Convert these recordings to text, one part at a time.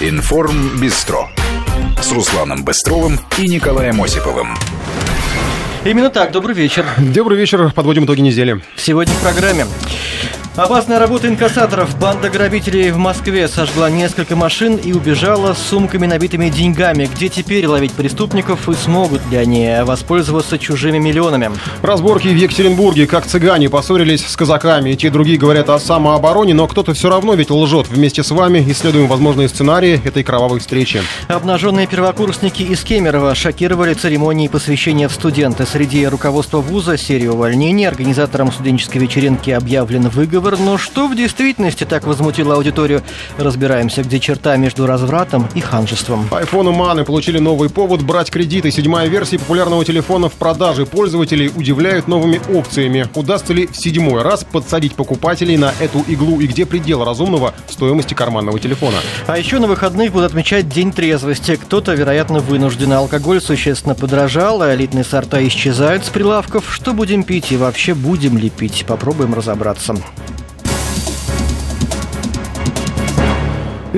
Информ Бистро с Русланом Быстровым и Николаем Осиповым. Именно так, добрый вечер. Добрый вечер, подводим итоги недели. Сегодня в программе. Опасная работа инкассаторов. Банда грабителей в Москве сожгла несколько машин и убежала с сумками, набитыми деньгами. Где теперь ловить преступников и смогут ли они воспользоваться чужими миллионами? Разборки в Екатеринбурге, как цыгане поссорились с казаками. И те другие говорят о самообороне, но кто-то все равно ведь лжет. Вместе с вами исследуем возможные сценарии этой кровавой встречи. Обнаженные первокурсники из Кемерово шокировали церемонии посвящения в студенты. Среди руководства вуза серию увольнений. Организаторам студенческой вечеринки объявлен выговор выговор, но что в действительности так возмутило аудиторию? Разбираемся, где черта между развратом и ханжеством. Айфону Маны получили новый повод брать кредиты. Седьмая версия популярного телефона в продаже. Пользователей удивляют новыми опциями. Удастся ли в седьмой раз подсадить покупателей на эту иглу и где предел разумного стоимости карманного телефона? А еще на выходных будут отмечать День трезвости. Кто-то, вероятно, вынужден. Алкоголь существенно подорожал, а элитные сорта исчезают с прилавков. Что будем пить и вообще будем ли пить? Попробуем разобраться.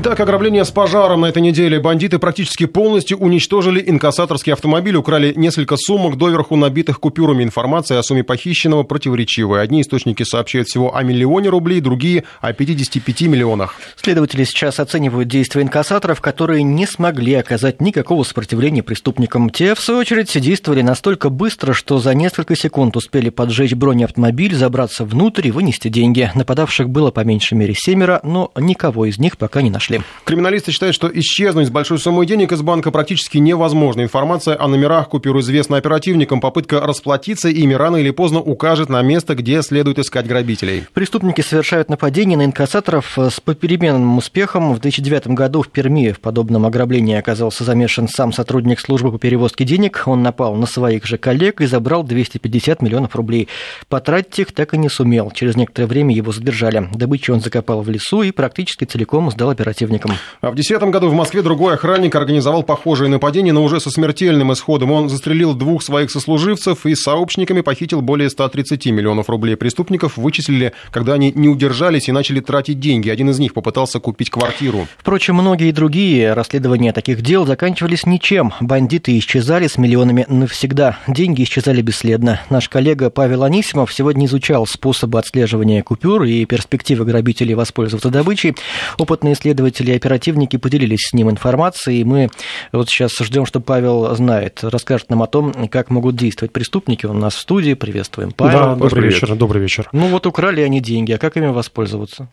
Итак, ограбление с пожаром на этой неделе. Бандиты практически полностью уничтожили инкассаторский автомобиль, украли несколько сумок, доверху набитых купюрами. Информация о сумме похищенного противоречивая. Одни источники сообщают всего о миллионе рублей, другие – о 55 миллионах. Следователи сейчас оценивают действия инкассаторов, которые не смогли оказать никакого сопротивления преступникам. Те, в свою очередь, действовали настолько быстро, что за несколько секунд успели поджечь бронеавтомобиль, забраться внутрь и вынести деньги. Нападавших было по меньшей мере семеро, но никого из них пока не нашли нашли. Криминалисты считают, что исчезнуть с большой суммой денег из банка практически невозможно. Информация о номерах купюр известна оперативникам. Попытка расплатиться ими рано или поздно укажет на место, где следует искать грабителей. Преступники совершают нападения на инкассаторов с попеременным успехом. В 2009 году в Перми в подобном ограблении оказался замешан сам сотрудник службы по перевозке денег. Он напал на своих же коллег и забрал 250 миллионов рублей. Потратить их так и не сумел. Через некоторое время его задержали. Добычу он закопал в лесу и практически целиком сдал оперативникам оперативникам. А в 2010 году в Москве другой охранник организовал похожее нападение, но уже со смертельным исходом. Он застрелил двух своих сослуживцев и с сообщниками похитил более 130 миллионов рублей. Преступников вычислили, когда они не удержались и начали тратить деньги. Один из них попытался купить квартиру. Впрочем, многие другие расследования таких дел заканчивались ничем. Бандиты исчезали с миллионами навсегда. Деньги исчезали бесследно. Наш коллега Павел Анисимов сегодня изучал способы отслеживания купюр и перспективы грабителей воспользоваться добычей. Опытные исследователи следователи и оперативники поделились с ним информацией, и мы вот сейчас ждем, что Павел знает, расскажет нам о том, как могут действовать преступники. Он у нас в студии, приветствуем. Павел. Да, добрый привет. вечер, добрый вечер. Ну вот украли они деньги, а как ими воспользоваться?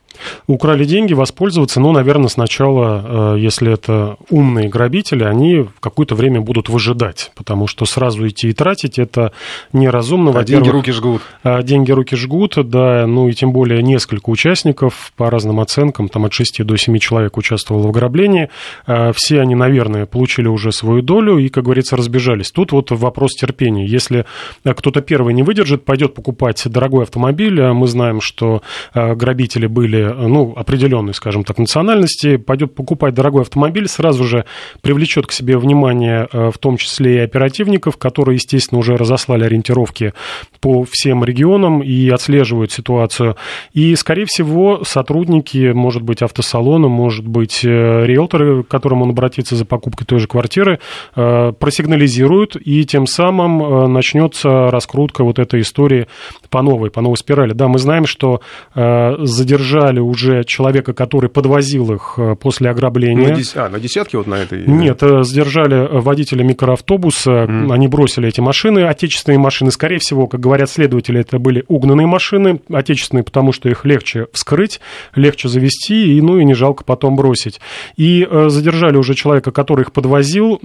Украли деньги, воспользоваться, ну, наверное, сначала, э, если это умные грабители, они какое-то время будут выжидать, потому что сразу идти и тратить это неразумно. А деньги руки жгут. А деньги руки жгут, да, ну и тем более несколько участников по разным оценкам, там от 6 до 7 человек человек участвовало в ограблении. Э, все они, наверное, получили уже свою долю и, как говорится, разбежались. Тут вот вопрос терпения. Если э, кто-то первый не выдержит, пойдет покупать дорогой автомобиль, э, мы знаем, что грабители были, ну, определенной, скажем так, национальности, пойдет покупать дорогой автомобиль, сразу же привлечет к себе внимание, в том числе и оперативников, которые, естественно, уже разослали ориентировки по всем регионам и отслеживают ситуацию. И, скорее всего, сотрудники, может быть, автосалона, может быть, э, риэлторы, к которым он обратится за покупкой той же квартиры, э, просигнализируют, и тем самым э, начнется раскрутка вот этой истории по новой, по новой спирали. Да, мы знаем, что задержали уже человека, который подвозил их после ограбления. На, дес... а, на десятки вот на этой? Нет, задержали водителя микроавтобуса, mm. они бросили эти машины, отечественные машины, скорее всего, как говорят следователи, это были угнанные машины, отечественные, потому что их легче вскрыть, легче завести, и, ну и не жалко потом бросить. И э, задержали уже человека, который их подвозил.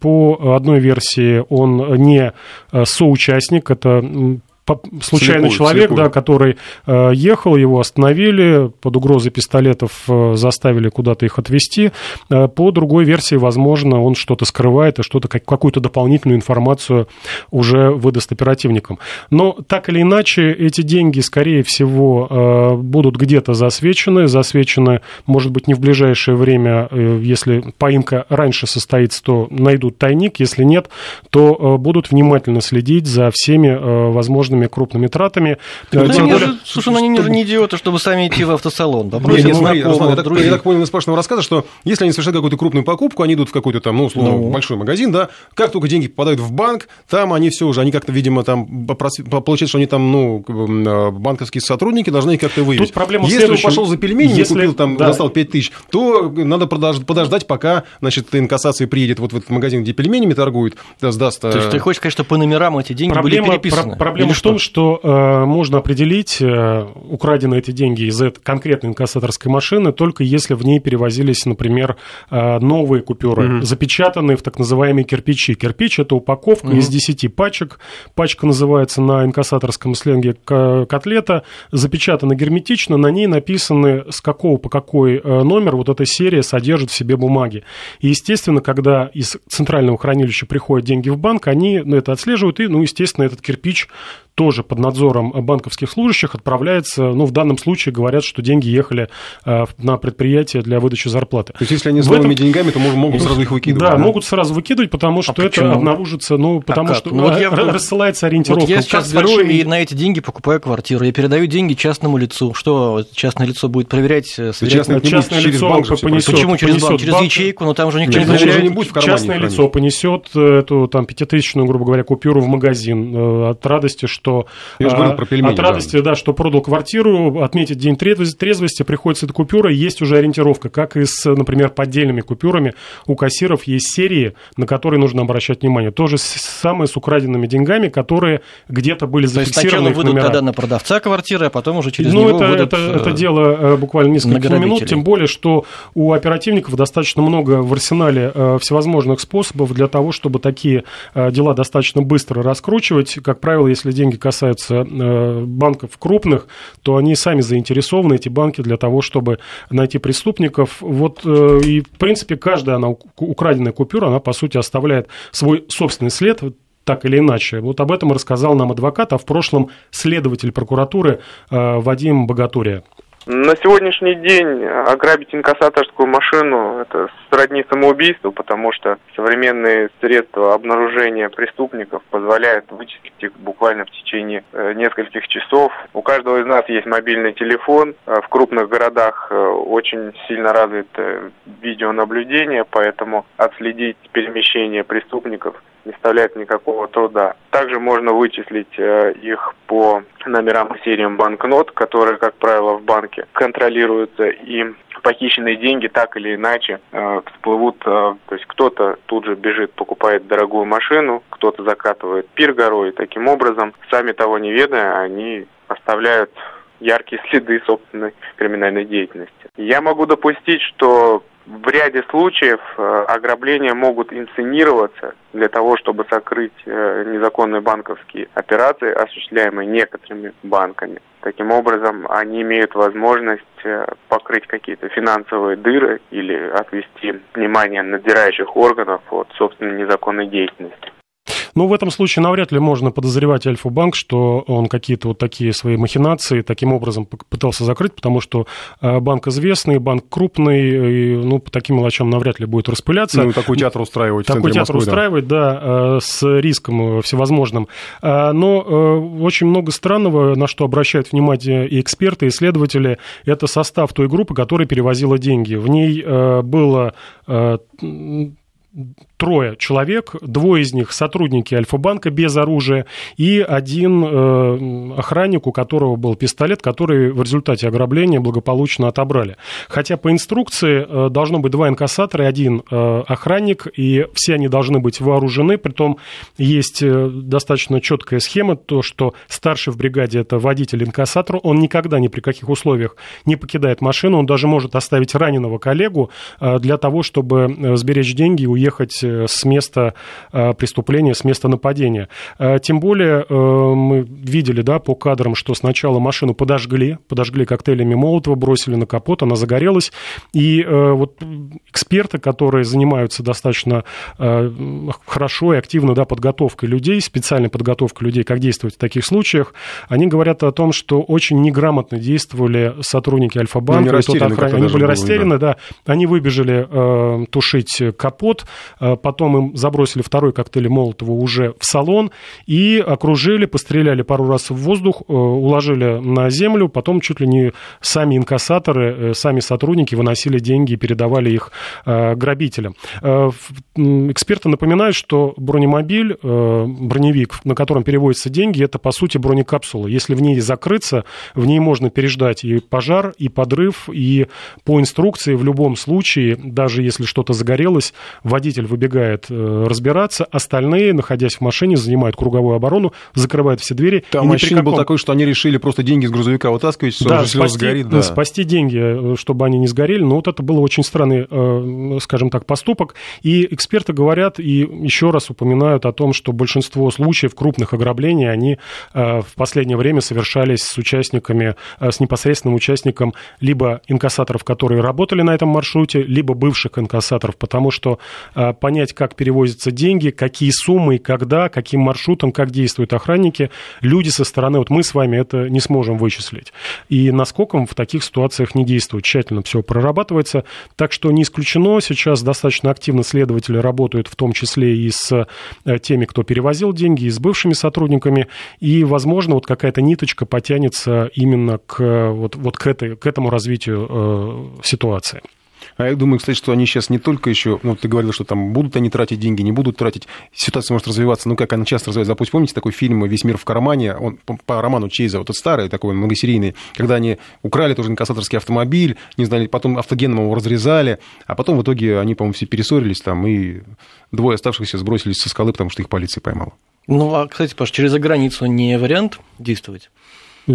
По одной версии он не э, соучастник, это случайный слепую, человек, слепую. да, который э, ехал, его остановили, под угрозой пистолетов э, заставили куда-то их отвезти. Э, по другой версии, возможно, он что-то скрывает и что-то, как, какую-то дополнительную информацию уже выдаст оперативникам. Но так или иначе, эти деньги, скорее всего, будут где-то засвечены. Засвечены, может быть, не в ближайшее время, если поимка раньше состоится, то найдут тайник. Если нет, то будут внимательно следить за всеми возможными ежемесячными крупными тратами. Ну, Тем более, слушай, ну они же не идиоты, чтобы сами идти в автосалон. Попросить не, не, смотри, Руслан, я, так, я так понял из Пашиного рассказа, что если они совершают какую-то крупную покупку, они идут в какой-то там, ну, условно, ну. большой магазин, да, как только деньги попадают в банк, там они все уже, они как-то, видимо, там, получается, что они там, ну, а, банковские сотрудники должны их как-то выявить. Тут проблема Если он пошел за пельменями если... купил там, да. достал 5 тысяч, то надо подождать, пока, значит, инкассация приедет вот в этот магазин, где пельменями торгуют, сдаст... То есть ты хочешь сказать, что по номерам эти деньги проблема, были переписаны? Про- проблема в том, что э, можно определить, э, украдены эти деньги из этой конкретной инкассаторской машины, только если в ней перевозились, например, э, новые купюры, угу. запечатанные в так называемые кирпичи. Кирпич – это упаковка угу. из 10 пачек. Пачка называется на инкассаторском сленге котлета, запечатана герметично, на ней написаны с какого по какой э, номер вот эта серия содержит в себе бумаги. И, естественно, когда из центрального хранилища приходят деньги в банк, они ну, это отслеживают, и, ну, естественно, этот кирпич тоже под надзором банковских служащих отправляется, ну, в данном случае говорят, что деньги ехали э, на предприятие для выдачи зарплаты. То есть, если они с новыми этом... деньгами, то могут сразу их выкидывать? Да, да? могут сразу выкидывать, потому а что а это обнаружится, ну, потому а что ну, вот я, рассылается ориентировка. Вот я сейчас беру большими... и на эти деньги покупаю квартиру, я передаю деньги частному лицу. Что частное лицо будет проверять? Э, частное, частное лицо понесет, Почему через понесет банк? Через банк. ячейку, но там же никто Нет, не проверяет. Не будет в частное лицо понесет эту там пятитысячную, грубо говоря, купюру в магазин э, от радости, что говорил про пельмени. От радости, да. да, что продал квартиру, отметить день трезвости, приходится эта купюра, есть уже ориентировка, как и с, например, поддельными купюрами. У кассиров есть серии, на которые нужно обращать внимание. То же самое с украденными деньгами, которые где-то были зафиксированы. То есть сначала выдают тогда на продавца квартиры, а потом уже через ну, него это, выдают... это, это дело э, буквально несколько минут, тем более, что у оперативников достаточно много в арсенале э, всевозможных способов для того, чтобы такие э, дела достаточно быстро раскручивать. Как правило, если деньги касаются Э, банков крупных, то они сами заинтересованы, эти банки, для того, чтобы найти преступников. Вот э, и, в принципе, каждая она, украденная купюра, она, по сути, оставляет свой собственный след, так или иначе. Вот об этом рассказал нам адвокат, а в прошлом следователь прокуратуры э, Вадим Богатурия. На сегодняшний день ограбить инкассаторскую машину – это сродни самоубийству, потому что современные средства обнаружения преступников позволяют вычислить их буквально в течение э, нескольких часов. У каждого из нас есть мобильный телефон. Э, в крупных городах э, очень сильно развито видеонаблюдение, поэтому отследить перемещение преступников не составляет никакого труда. Также можно вычислить э, их по номерам и сериям банкнот, которые, как правило, в банке контролируются, и похищенные деньги так или иначе э, всплывут, э, то есть кто-то тут же бежит, покупает дорогую машину, кто-то закатывает пир горой, таким образом, сами того не ведая, они оставляют яркие следы собственной криминальной деятельности. Я могу допустить, что в ряде случаев э, ограбления могут инсценироваться для того, чтобы сокрыть э, незаконные банковские операции, осуществляемые некоторыми банками. Таким образом, они имеют возможность э, покрыть какие-то финансовые дыры или отвести внимание надзирающих органов от собственной незаконной деятельности. Ну, в этом случае навряд ли можно подозревать Альфа-банк, что он какие-то вот такие свои махинации таким образом пытался закрыть, потому что э, банк известный, банк крупный, и, ну, по таким мелочам навряд ли будет распыляться. Ну, такой театр устраивать Такой театр Москвы, устраивать, да, да э, с риском всевозможным. Э, но очень много странного, на что обращают внимание и эксперты, и исследователи, это состав той группы, которая перевозила деньги. В ней было трое человек, двое из них сотрудники Альфа-банка без оружия, и один э, охранник, у которого был пистолет, который в результате ограбления благополучно отобрали. Хотя по инструкции э, должно быть два инкассатора и один э, охранник, и все они должны быть вооружены, притом есть э, достаточно четкая схема, то, что старший в бригаде это водитель-инкассатор, он никогда ни при каких условиях не покидает машину, он даже может оставить раненого коллегу э, для того, чтобы э, сберечь деньги и уехать Э, с места э, преступления, с места нападения. Э, тем более мы видели да, по кадрам, что сначала машину подожгли, подожгли коктейлями Молотова, бросили на капот, она загорелась. И вот эксперты, которые занимаются достаточно хорошо и активно да, подготовкой людей, специальной подготовкой людей, как действовать в таких случаях, они говорят о том, что очень неграмотно действовали сотрудники Альфа-банка. Ну, они, они были растеряны, да. Они выбежали э, тушить капот, потом им забросили второй коктейль Молотова уже в салон и окружили, постреляли пару раз в воздух, уложили на землю, потом чуть ли не сами инкассаторы, сами сотрудники выносили деньги и передавали их грабителям. Эксперты напоминают, что бронемобиль, броневик, на котором переводятся деньги, это, по сути, бронекапсула. Если в ней закрыться, в ней можно переждать и пожар, и подрыв, и по инструкции в любом случае, даже если что-то загорелось, водитель выбегает э, разбираться, остальные, находясь в машине, занимают круговую оборону, закрывают все двери. Там ощущение каком... было такое, что они решили просто деньги с грузовика вытаскивать, да, спасти, сгорит. Да, спасти деньги, э, чтобы они не сгорели. Но вот это было очень странный, э, скажем так, поступок. И эксперты говорят и еще раз упоминают о том, что большинство случаев крупных ограблений, они в последнее время совершались с участниками, с непосредственным участником либо инкассаторов, которые работали на этом маршруте, либо бывших инкассаторов, потому что понять, как перевозятся деньги, какие суммы, когда, каким маршрутом, как действуют охранники, люди со стороны, вот мы с вами это не сможем вычислить. И наскоком в таких ситуациях не действует, тщательно все прорабатывается, так что не исключено, сейчас достаточно активно следователи работают, в том числе и с э, теми, кто перевозил деньги, и с бывшими сотрудниками, и, возможно, вот какая-то ниточка потянется именно к, вот, вот к, этой, к этому развитию э, ситуации. А я думаю, кстати, что они сейчас не только еще, ну, ты говорил, что там будут они тратить деньги, не будут тратить, ситуация может развиваться, ну, как она часто развивается. Допустим, помните такой фильм «Весь мир в кармане», он по, по роману Чейза, вот этот старый такой многосерийный, когда они украли тоже инкассаторский автомобиль, не знали, потом автогеном его разрезали, а потом в итоге они, по-моему, все перессорились там, и двое оставшихся сбросились со скалы, потому что их полиция поймала. Ну, а, кстати, Паш, через границу не вариант действовать?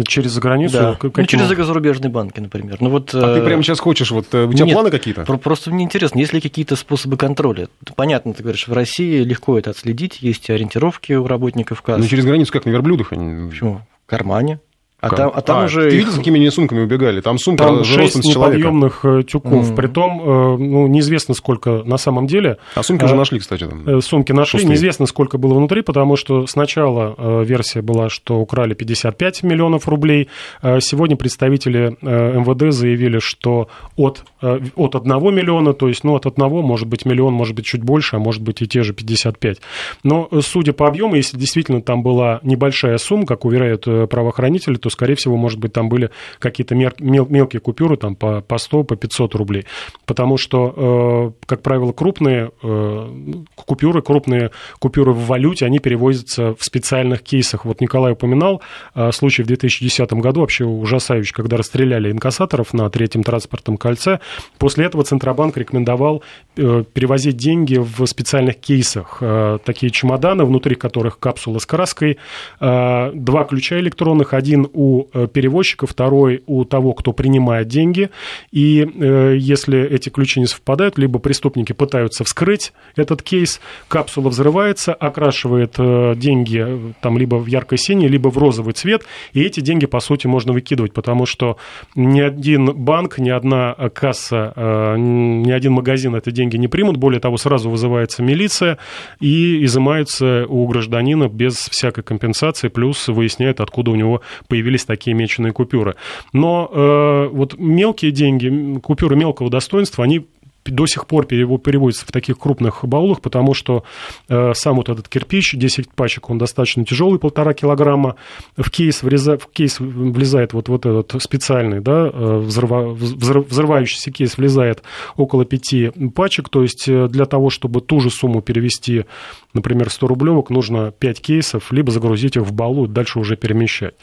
Через границу? Да. Каким... Ну, через зарубежные банки, например. Ну, вот, а э... ты прямо сейчас хочешь, вот э, у тебя Нет, планы какие-то? Просто мне интересно, есть ли какие-то способы контроля? Понятно, ты говоришь, в России легко это отследить, есть ориентировки у работников касс. Ну, через границу как, на верблюдах? Они... Почему? В кармане. А там, а там а, уже... Ты видел, с какими они сумками убегали? Там сумка там шесть неподъемных э, тюков. Mm. Притом, э, ну, неизвестно, сколько на самом деле. А сумки уже нашли, кстати. Там. Э, сумки нашли. Пустые. Неизвестно, сколько было внутри, потому что сначала версия была, что украли 55 миллионов рублей. Сегодня представители МВД заявили, что от, от 1 миллиона, то есть, ну, от одного, может быть, миллион, может быть, чуть больше, а может быть, и те же 55. Но, судя по объему, если действительно там была небольшая сумма, как уверяют правоохранители, то скорее всего, может быть, там были какие-то мел- мелкие купюры там, по, по 100, по 500 рублей. Потому что, э, как правило, крупные э, купюры, крупные купюры в валюте, они перевозятся в специальных кейсах. Вот Николай упоминал э, случай в 2010 году, вообще ужасающий, когда расстреляли инкассаторов на третьем транспортном кольце. После этого Центробанк рекомендовал перевозить деньги в специальных кейсах. Такие чемоданы, внутри которых капсула с краской, два ключа электронных, один у у э, перевозчика, второй у того, кто принимает деньги. И э, если эти ключи не совпадают, либо преступники пытаются вскрыть этот кейс, капсула взрывается, окрашивает э, деньги там либо в ярко-синий, либо в розовый цвет, и эти деньги, по сути, можно выкидывать, потому что ни один банк, ни одна касса, ни один магазин эти деньги не примут, более того, сразу вызывается милиция и изымаются у гражданина без всякой компенсации, плюс выясняют, откуда у него появились появились такие меченые купюры. Но э, вот мелкие деньги, купюры мелкого достоинства, они до сих пор переводится в таких крупных баулах, потому что э, сам вот этот кирпич, 10 пачек, он достаточно тяжелый, полтора килограмма. В кейс, вреза, в кейс влезает вот, вот этот специальный, да, э, взрыва, взрыв, взрывающийся кейс влезает около 5 пачек, то есть э, для того, чтобы ту же сумму перевести, например, 100 рублевок, нужно 5 кейсов, либо загрузить их в балу, дальше уже перемещать.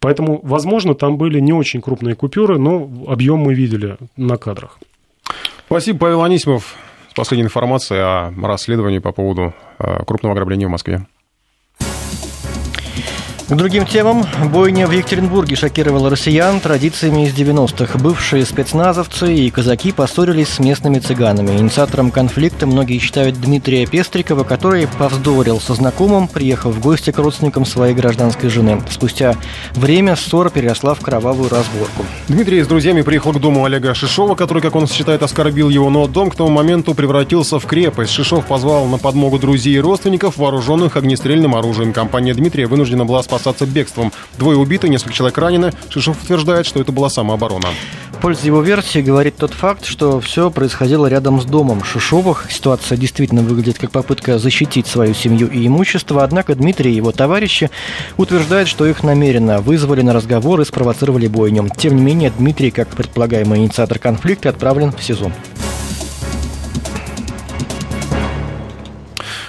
Поэтому, возможно, там были не очень крупные купюры, но объем мы видели на кадрах. Спасибо, Павел Анисимов, с последней информацией о расследовании по поводу э, крупного ограбления в Москве. К другим темам. Бойня в Екатеринбурге шокировала россиян традициями из 90-х. Бывшие спецназовцы и казаки поссорились с местными цыганами. Инициатором конфликта многие считают Дмитрия Пестрикова, который повздорил со знакомым, приехав в гости к родственникам своей гражданской жены. Спустя время ссора переросла в кровавую разборку. Дмитрий с друзьями приехал к дому Олега Шишова, который, как он считает, оскорбил его, но дом к тому моменту превратился в крепость. Шишов позвал на подмогу друзей и родственников, вооруженных огнестрельным оружием. Компания Дмитрия вынуждена была спасать спасаться бегством. Двое убиты, несколько человек ранены. Шишов утверждает, что это была самооборона. В пользу его версии говорит тот факт, что все происходило рядом с домом Шишовых. Ситуация действительно выглядит как попытка защитить свою семью и имущество, однако Дмитрий и его товарищи утверждают, что их намеренно вызвали на разговор и спровоцировали бойню. Тем не менее, Дмитрий, как предполагаемый инициатор конфликта, отправлен в СИЗО.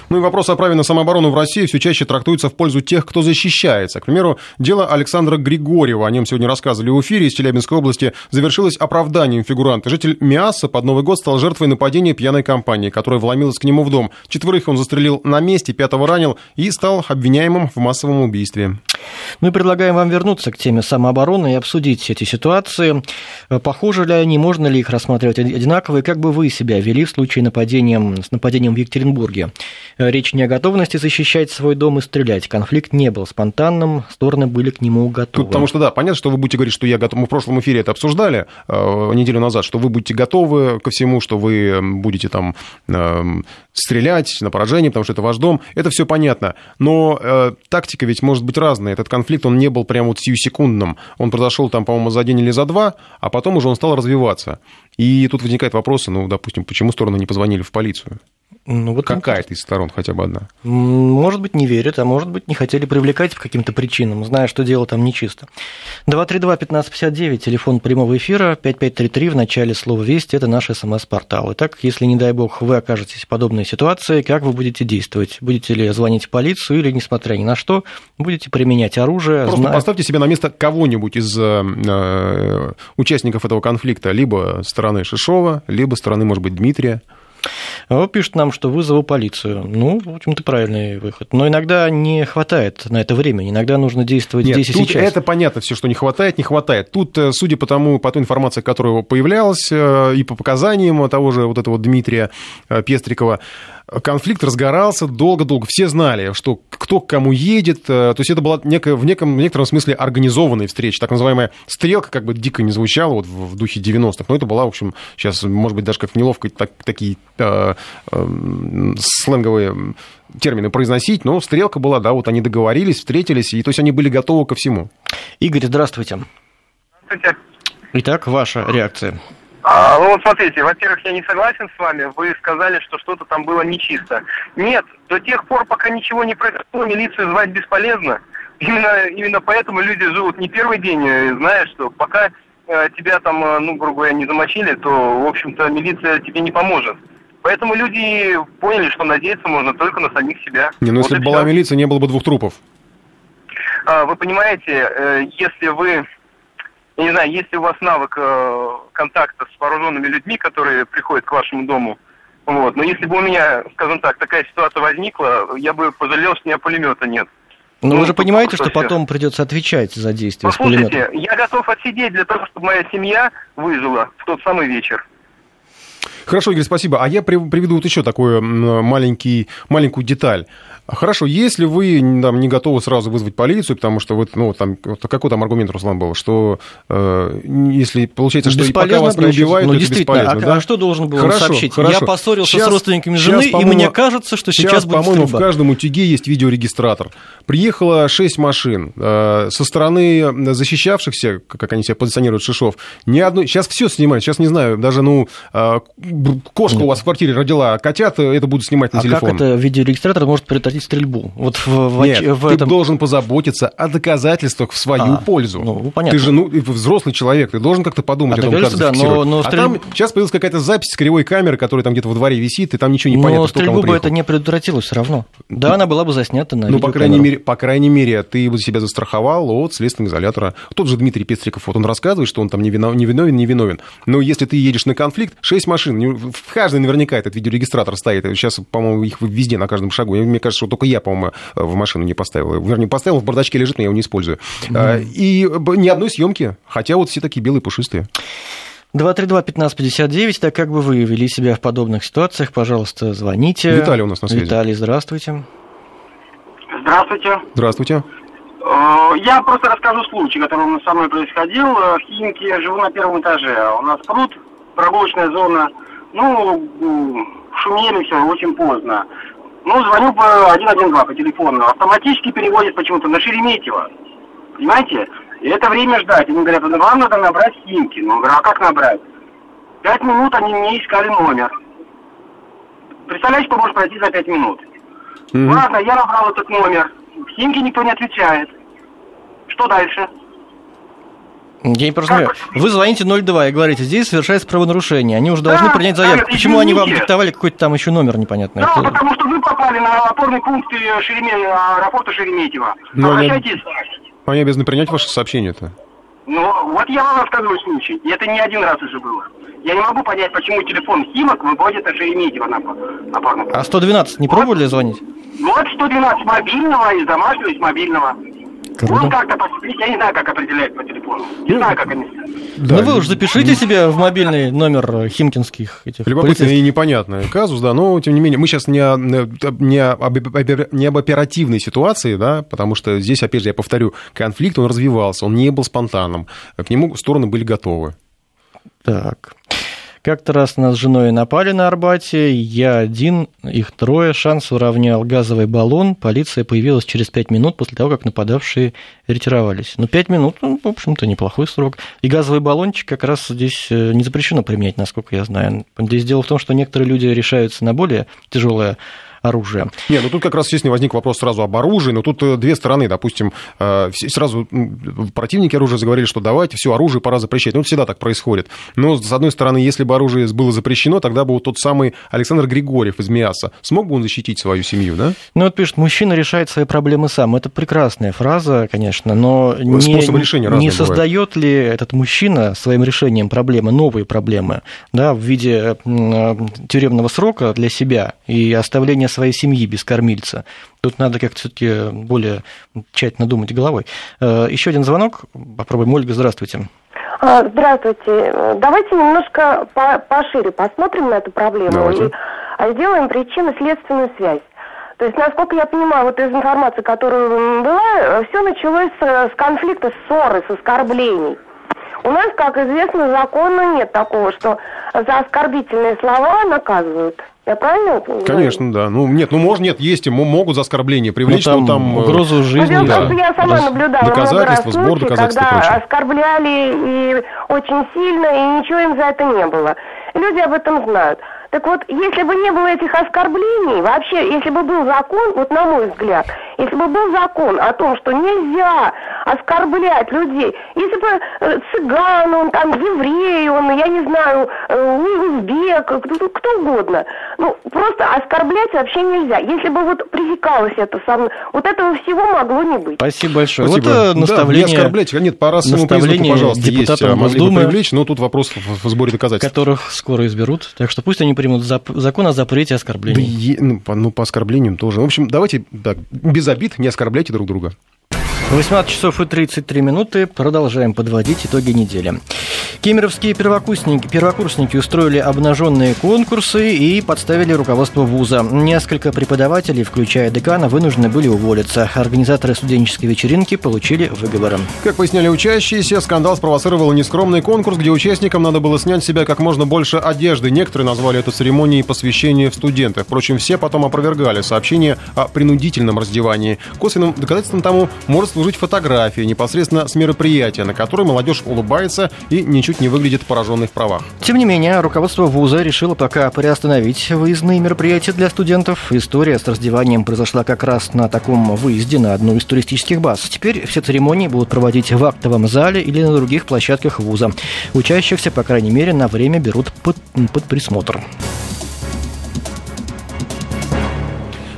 Ну и вопрос о праве на самооборону в России все чаще трактуется в пользу тех, кто защищается. К примеру, дело Александра Григорьева, о нем сегодня рассказывали в эфире из Челябинской области, завершилось оправданием фигуранта. Житель Миаса под Новый год стал жертвой нападения пьяной компании, которая вломилась к нему в дом. Четверых он застрелил на месте, пятого ранил и стал обвиняемым в массовом убийстве. Мы предлагаем вам вернуться к теме самообороны и обсудить эти ситуации. Похожи ли они, можно ли их рассматривать одинаково, и как бы вы себя вели в случае нападения, с нападением в Екатеринбурге? Речь не о готовности защищать свой дом и стрелять. Конфликт не был спонтанным, стороны были к нему готовы. Тут, потому что, да, понятно, что вы будете говорить, что я готов. Мы в прошлом эфире это обсуждали э, неделю назад, что вы будете готовы ко всему, что вы будете там э, стрелять на поражение, потому что это ваш дом. Это все понятно. Но э, тактика ведь может быть разная. Этот конфликт, он не был прям вот сиюсекундным. Он произошел там, по-моему, за день или за два, а потом уже он стал развиваться. И тут возникает вопрос, ну, допустим, почему стороны не позвонили в полицию? Ну, вот Какая-то из сторон хотя бы одна. Может быть, не верят, а может быть, не хотели привлекать по каким-то причинам, зная, что дело там нечисто. 232-1559, телефон прямого эфира, 5533 в начале слова «Весть» – это наш СМС-портал. Итак, если, не дай бог, вы окажетесь в подобной ситуации, как вы будете действовать? Будете ли звонить в полицию или, несмотря ни на что, будете применять оружие? Просто зная... поставьте себя на место кого-нибудь из э, э, участников этого конфликта, либо стороны Шишова, либо стороны, может быть, Дмитрия. А пишут нам, что вызову полицию. Ну, в общем-то, правильный выход. Но иногда не хватает на это времени. Иногда нужно действовать Нет, здесь и сейчас. Это понятно, все, что не хватает, не хватает. Тут, э, судя по тому, по той информации, которая появлялась, э, и по показаниям того же вот этого Дмитрия э, Пестрикова, конфликт разгорался долго-долго. Все знали, что кто к кому едет. То есть это была некая, в, неком, в некотором смысле организованная встреча. Так называемая стрелка, как бы дико не звучала вот в, в духе 90-х. Но это была, в общем, сейчас, может быть, даже как неловко так, такие э, сленговые термины произносить, но стрелка была, да, вот они договорились, встретились, и то есть они были готовы ко всему. Игорь, здравствуйте. Здравствуйте. Итак, ваша реакция. А, ну вот смотрите, во-первых, я не согласен с вами. Вы сказали, что что-то там было нечисто. Нет, до тех пор, пока ничего не произошло, милицию звать бесполезно. Именно, именно поэтому люди живут не первый день, э, знаешь, что пока э, тебя там, э, ну, грубо говоря, не замочили, то, в общем-то, милиция тебе не поможет. Поэтому люди поняли, что надеяться можно только на самих себя. Не, ну вот если бы была милиция, не было бы двух трупов. А, вы понимаете, э, если вы я не знаю, есть ли у вас навык э, контакта с вооруженными людьми, которые приходят к вашему дому, вот. Но если бы у меня, скажем так, такая ситуация возникла, я бы пожалел, что у меня пулемета нет. Но ну, вы же понимаете, что потом придется отвечать за действия с пулеметом. я готов отсидеть для того, чтобы моя семья выжила в тот самый вечер. Хорошо, Игорь, спасибо. А я приведу вот еще такую маленький, маленькую деталь. Хорошо, если вы там, не готовы сразу вызвать полицию, потому что вот, ну, там, какой там аргумент, Руслан, был, что э, если получается, что пока вас не убивают, ну, то это бесполезно. А, да? а что должен был хорошо, сообщить? Хорошо. Я поссорился сейчас, с родственниками жены, сейчас, и мне кажется, что сейчас, сейчас будет по-моему, в каждом утюге есть видеорегистратор. Приехало шесть машин. Э, со стороны защищавшихся, как они себя позиционируют, Шишов, ни одной... Сейчас все снимают. Сейчас, не знаю, даже, ну, э, кошка у вас в квартире родила котят, это будут снимать на а телефон. как это видеорегистратор может предотвратить стрельбу? Вот в, Нет, в этом... ты должен позаботиться о доказательствах в свою а, пользу. Ну, понятно. Ты же ну, взрослый человек, ты должен как-то подумать а о том, как да, но, но стрель... А там сейчас появилась какая-то запись с кривой камеры, которая там где-то во дворе висит, и там ничего не понятно, Но стрельбу бы это не предотвратило все равно. Да, она была бы заснята на Ну, по крайней, мере, по крайней мере, ты бы себя застраховал от следственного изолятора. Тот же Дмитрий Пестриков, вот он рассказывает, что он там не виновен, не виновен, не виновен. Но если ты едешь на конфликт, 6 машин, в каждой наверняка этот видеорегистратор стоит. Сейчас, по-моему, их везде, на каждом шагу. Мне кажется, что только я, по-моему, в машину не поставил. Вернее, поставил, в бардачке лежит, но я его не использую. Mm. И ни одной съемки, хотя вот все такие белые пушистые. 232-1559, так как бы вы вели себя в подобных ситуациях, пожалуйста, звоните. Виталий у нас на связи. Виталий, здравствуйте. Здравствуйте. Здравствуйте. Э, я просто расскажу случай, который со мной происходил. В Химке я живу на первом этаже. У нас пруд, прогулочная зона. Ну, шумели все очень поздно. Ну, звоню по 112 по телефону, автоматически переводит почему-то на Шереметьево. Понимаете? И это время ждать. Они говорят, ну, вам надо набрать Химки. Ну, говорю, а как набрать? Пять минут они мне искали номер. Представляете, что может пройти за пять минут? Мгм. Ладно, я набрал этот номер. Химки никто не отвечает. Что дальше? Я не понимаю. Вы звоните 02 и говорите, здесь совершается правонарушение. Они уже должны Да, принять заявку. да, Почему они вам диктовали какой-то там еще номер непонятный? Да, Это- потому что вы попали на опорный пункт э, Шереме- аэропорта Шереметьево. Ну, они- Обращайтесь. Они обязаны принять ваше сообщение-то. Ну, вот я вам рассказываю случай. И это не один раз уже было. Я не могу понять, почему телефон Химок выводит на Шереметьево на, на опорный пункт. А 112 не пробовали звонить? Ну, вот 112 мобильного, из домашнего, из мобильного. Круто. Ну, как-то, посмотреть, я не знаю, как определяют по телефону. Не знаю, как они... ну вы уж запишите себе в мобильный номер химкинских этих Любопытный полицейских. и непонятный казус, да, но тем не менее, мы сейчас не, о- не, об, не об оперативной ситуации, да, потому что здесь, опять же, я повторю, конфликт, он развивался, он не был спонтанным, к нему стороны были готовы. Так. Как-то раз нас с женой напали на Арбате, я один, их трое, шанс уравнял газовый баллон, полиция появилась через пять минут после того, как нападавшие ретировались. Ну, пять минут, ну, в общем-то, неплохой срок. И газовый баллончик как раз здесь э, не запрещено применять, насколько я знаю. Здесь дело в том, что некоторые люди решаются на более тяжелое оружие. Не, ну тут как раз, естественно, возник вопрос сразу об оружии, но тут э, две стороны, допустим, э, сразу противники оружия заговорили, что давайте все оружие пора запрещать. Ну, это всегда так происходит. Но, с одной стороны, если бы оружие было запрещено, тогда бы вот тот самый Александр Григорьев из МИАСа смог бы он защитить свою семью, да? Ну, вот пишет, мужчина решает свои проблемы сам. Это прекрасная фраза, конечно, но не, Способы не бывают. создает ли этот мужчина своим решением проблемы, новые проблемы, да, в виде м, тюремного срока для себя и оставления своей семьи без кормильца? Тут надо как-то все-таки более тщательно думать головой. Э, Еще один звонок. Попробуем. Ольга, здравствуйте. А, Здравствуйте. Давайте немножко по- пошире посмотрим на эту проблему Давайте. и а, сделаем причинно-следственную связь. То есть, насколько я понимаю, вот из информации, которая была, все началось с, с конфликта, ссоры, с оскорблений. У нас, как известно, закона нет такого, что за оскорбительные слова наказывают. Я правильно говорю? Конечно, да. Ну, нет, ну, может, нет, есть, м- могут за оскорбление привлечь, Ну, там но там... э, угрозу Ну, жизни. том, да. я сама Раз- наблюдала много раз доказательства, случаи, доказательств и когда прочее. оскорбляли и очень сильно, и ничего им за это не было. Люди об этом знают. Так вот, если бы не было этих оскорблений, вообще, если бы был закон, вот на мой взгляд, если бы был закон о том, что нельзя оскорблять людей, если бы э, цыган, он там еврей, он, я не знаю, э, узбек, кто, кто угодно, ну, просто оскорблять вообще нельзя. Если бы вот пресекалось это со мной, вот этого всего могло не быть. Спасибо большое. Спасибо. Вот э, Да, не наставление, оскорбляйте. Нет, по расовому признаку, наставление пожалуйста, есть. депутатам а, Могли бы привлечь, но тут вопрос в, в сборе доказательств. которых скоро изберут. Так что пусть они примут зап- закон о запрете Да оскорблений. е- ну, по, ну, по оскорблениям тоже. В общем, давайте так, без обид не оскорбляйте друг друга. 18 часов и 33 минуты. Продолжаем подводить итоги недели. Кемеровские первокурсники, первокурсники устроили обнаженные конкурсы и подставили руководство вуза. Несколько преподавателей, включая декана, вынуждены были уволиться. Организаторы студенческой вечеринки получили выговоры. Как поясняли учащиеся, скандал спровоцировал нескромный конкурс, где участникам надо было снять с себя как можно больше одежды. Некоторые назвали это церемонией посвящения в студенты. Впрочем, все потом опровергали сообщение о принудительном раздевании. Косвенным доказательством тому может служить фотография непосредственно с мероприятия, на которой молодежь улыбается и ничуть не выглядит пораженной в правах. Тем не менее, руководство вуза решило пока приостановить выездные мероприятия для студентов. История с раздеванием произошла как раз на таком выезде на одну из туристических баз. Теперь все церемонии будут проводить в актовом зале или на других площадках вуза. Учащихся, по крайней мере, на время берут под, под присмотр.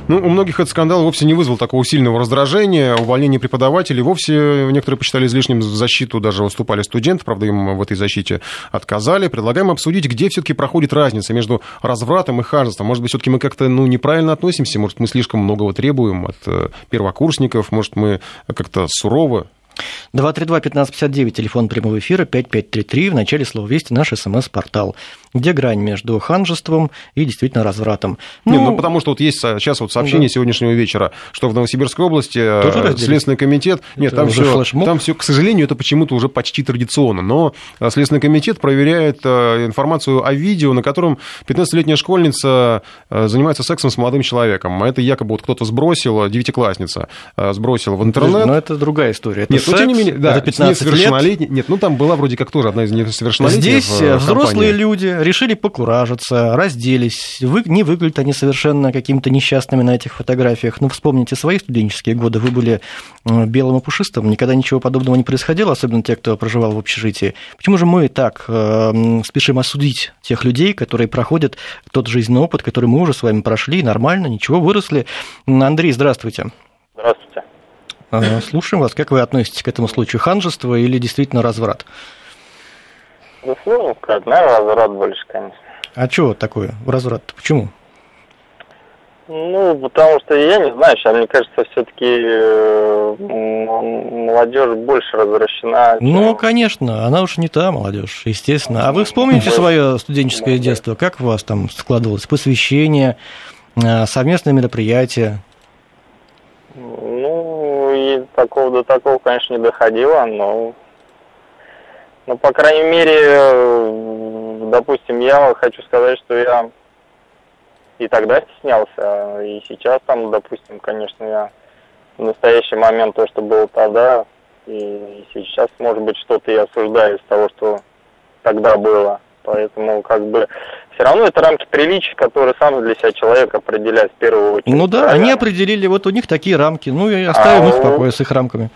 Ну, у многих этот скандал вовсе не вызвал такого сильного раздражения. Увольнение преподавателей вовсе некоторые посчитали излишним в защиту, даже выступали студенты, правда, им в этой защите отказали. Предлагаем обсудить, где все-таки проходит разница между развратом и ханжеством. Может быть, все-таки мы как-то ну, неправильно относимся, может, мы слишком многого требуем от э, первокурсников, может, мы как-то сурово 232-1559, телефон прямого эфира, 5533, в начале слова «Вести» наш смс-портал. Где грань между ханжеством и действительно развратом? Ну, Не, ну потому что вот есть сейчас вот сообщение да. сегодняшнего вечера, что в Новосибирской области э, Тоже Следственный комитет... Это нет, там все, там все, к сожалению, это почему-то уже почти традиционно, но э, Следственный комитет проверяет э, информацию о видео, на котором 15-летняя школьница занимается сексом с молодым человеком. Это якобы вот кто-то сбросил, девятиклассница сбросила в интернет. Но это другая история. Это нет, секс, но тем не менее, да, это 15 лет. Нет, ну там была вроде как тоже одна из несовершеннолетних Здесь взрослые люди решили покуражиться, разделись. Вы, не выглядят они совершенно какими-то несчастными на этих фотографиях. Ну, вспомните свои студенческие годы. Вы были белым и пушистым, никогда ничего подобного не происходило, особенно те, кто проживал в общежитии. Почему же мы так э, спешим осудить тех людей, которые проходят тот жизненный опыт, который мы уже с вами прошли, нормально, ничего, выросли? Андрей, здравствуйте. Здравствуйте. Э, слушаем вас. Как вы относитесь к этому случаю? Ханжество или действительно разврат? Ну, сложно сказать. Наверное, разврат больше, конечно. А что такое разврат? Почему? Ну, потому что я не знаю, сейчас, мне кажется, все-таки э, молодежь больше развращена. Чем... Ну, конечно, она уж не та молодежь, естественно. А вы вспомните свое студенческое детство? Как у вас там складывалось? Посвящение, э, совместные мероприятия? Ну, и такого до такого, конечно, не доходило, но ну, по крайней мере, э, допустим, я хочу сказать, что я и тогда стеснялся, и сейчас там, допустим, конечно, я в настоящий момент то, что было тогда, и сейчас, может быть, что-то я осуждаю из того, что тогда было. Поэтому, как бы, все равно это рамки приличия, которые сам для себя человек определяет в первую очередь. Ну да, правильно? они определили, вот у них такие рамки, ну и оставим а их в покое с их рамками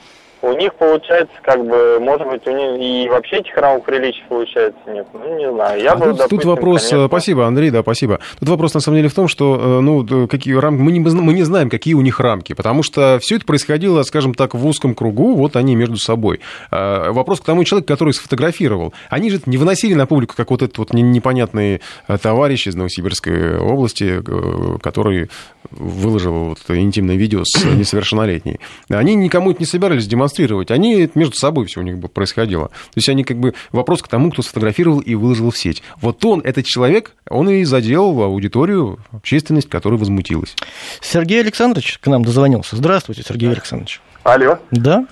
у них получается, как бы, может быть, у них и вообще этих рамок приличий получается нет. Ну, не знаю. Я а бы, тут, допустим, тут вопрос, конечно... спасибо, Андрей, да, спасибо. Тут вопрос, на самом деле, в том, что, э, ну, какие рамки, мы не, мы не знаем, какие у них рамки, потому что все это происходило, скажем так, в узком кругу, вот они между собой. Вопрос к тому человеку, который сфотографировал. Они же не выносили на публику, как вот этот вот непонятный э, товарищ из Новосибирской области, э, который выложил вот интимное видео с несовершеннолетней. Они никому это не собирались демонстрировать. Они между собой все у них происходило. То есть они как бы вопрос к тому, кто сфотографировал и выложил в сеть. Вот он, этот человек, он и задел аудиторию, общественность, которая возмутилась. Сергей Александрович к нам дозвонился. Здравствуйте, Сергей Александрович. Алло. Да.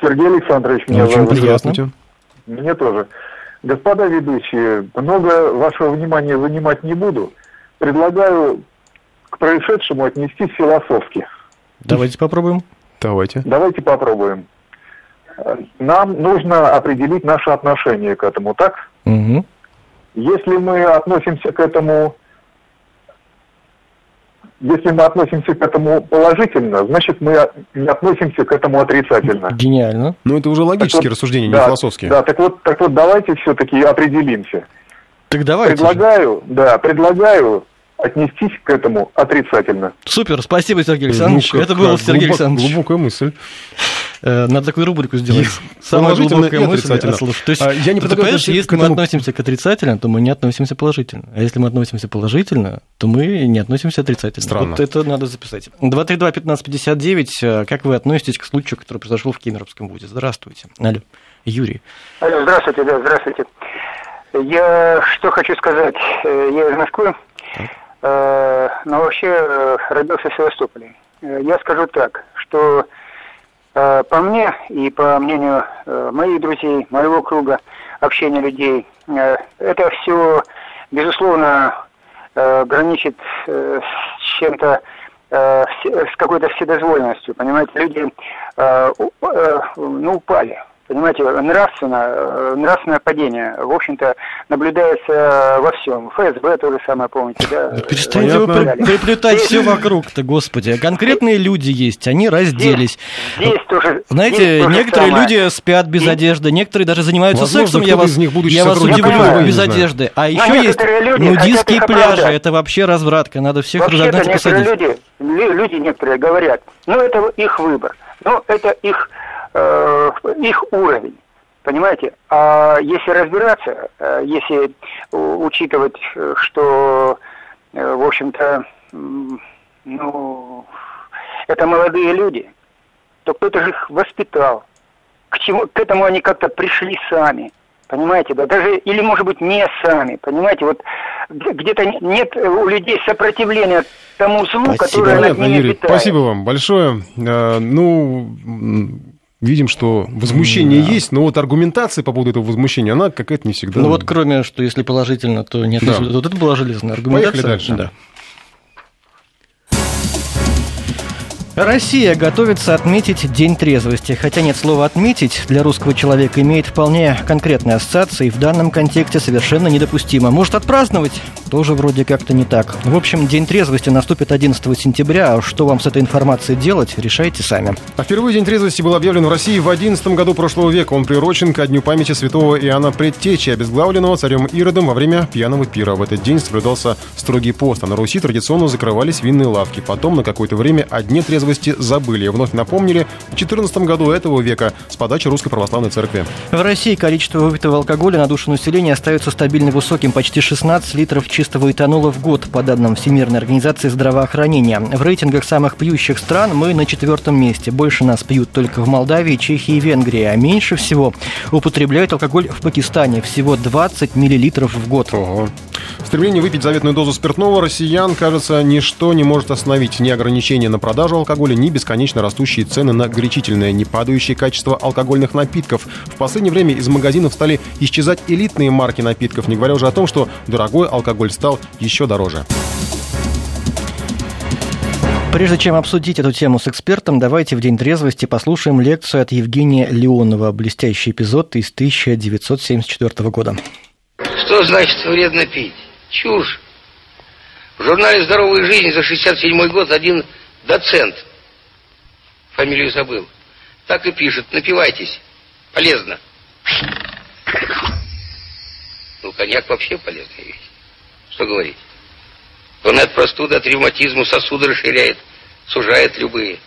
Сергей Александрович, меня Очень зовут. приятно. Мне тоже. Господа ведущие, много вашего внимания занимать не буду. Предлагаю к происшедшему отнестись философски. Давайте попробуем. Давайте. Давайте попробуем. Нам нужно определить наше отношение к этому, так? Угу. Если мы относимся к этому если мы относимся к этому положительно, значит, мы не относимся к этому отрицательно. Гениально. Ну, это уже логические так рассуждения, вот, не да, философские. Да, так вот, так вот давайте все-таки определимся. Так давайте. Предлагаю, же. да, предлагаю отнестись к этому отрицательно. Супер, спасибо, Сергей Александрович. Ну, Это был Сергей глубок, Александрович. Глубокая мысль. Э, надо такую рубрику сделать. Самая глубокая мысль. Слушай, то есть, а, я не ты понимаешь, если мы относимся к отрицательно, то мы не относимся положительно. А если мы относимся положительно, то мы не относимся отрицательно. Странно. Вот это надо записать. 232-1559. Э, как вы относитесь к случаю, который произошел в Кемеровском вузе? Здравствуйте. Алло. Юрий. Алло, здравствуйте, да, здравствуйте. Я что хочу сказать. Э, я из Москвы. Так. Э, но вообще э, родился в Севастополе. Э, я скажу так, что по мне и по мнению моих друзей, моего круга общения людей, это все, безусловно, граничит с чем-то, с какой-то вседозволенностью. Понимаете, люди ну, упали Понимаете, нравственно, э, нравственное падение, в общем-то, наблюдается во всем. ФСБ то же самое, помните, да? Перестаньте вы при, приплетать все вокруг-то, господи. Конкретные люди есть, они разделись. Здесь, здесь тоже, Знаете, здесь некоторые тоже люди спят без здесь... одежды, некоторые даже занимаются Возможно, сексом, я вас, них, я вас удивлю, без одежды. А еще есть нудистские пляжи, это вообще развратка, надо всех разогнать и посадить. Люди, люди некоторые говорят, ну это их выбор, ну это их э, их уровень. Понимаете? А если разбираться, э, если учитывать, что, э, в общем-то, ну, это молодые люди, то кто-то же их воспитал, чему, к этому они как-то пришли сами. Понимаете, да, даже, или, может быть, не сами, понимаете, вот где-то нет у людей сопротивления тому злу, Спасибо. которое Понятно, над ними Юрий, питает. спасибо вам большое. Ну, видим, что возмущение есть, но вот аргументация по поводу этого возмущения, она какая-то не всегда... Ну вот кроме, что если положительно, то нет. Да. Вот это была железная аргументация. Поехали дальше. Да. Россия готовится отметить День трезвости. Хотя нет слова «отметить» для русского человека имеет вполне конкретные ассоциации и в данном контексте совершенно недопустимо. Может, отпраздновать? Тоже вроде как-то не так. В общем, День трезвости наступит 11 сентября. А что вам с этой информацией делать, решайте сами. А впервые День трезвости был объявлен в России в 11 году прошлого века. Он приурочен ко дню памяти святого Иоанна Предтечи, обезглавленного царем Иродом во время пьяного пира. В этот день соблюдался строгий пост, а на Руси традиционно закрывались винные лавки. Потом на какое-то время о дне трезвости забыли вновь напомнили в 14 году этого века с подачи Русской Православной Церкви. В России количество выпитого алкоголя на душу населения остается стабильно высоким, почти 16 литров чистого этанола в год, по данным Всемирной организации здравоохранения. В рейтингах самых пьющих стран мы на четвертом месте. Больше нас пьют только в Молдавии, Чехии и Венгрии, а меньше всего употребляют алкоголь в Пакистане. Всего 20 миллилитров в год. Ого. Стремление выпить заветную дозу спиртного россиян, кажется, ничто не может остановить. Ни ограничения на продажу алкоголя, ни бесконечно растущие цены на горячительное, ни падающее качество алкогольных напитков. В последнее время из магазинов стали исчезать элитные марки напитков, не говоря уже о том, что дорогой алкоголь стал еще дороже. Прежде чем обсудить эту тему с экспертом, давайте в День трезвости послушаем лекцию от Евгения Леонова. Блестящий эпизод из 1974 года. Что значит вредно пить? Чушь. В журнале «Здоровая жизнь» за 67 год один доцент, фамилию забыл, так и пишет, напивайтесь, полезно. Ну, коньяк вообще полезная вещь. Что говорить? Он от простуды, от ревматизма сосуды расширяет, сужает любые.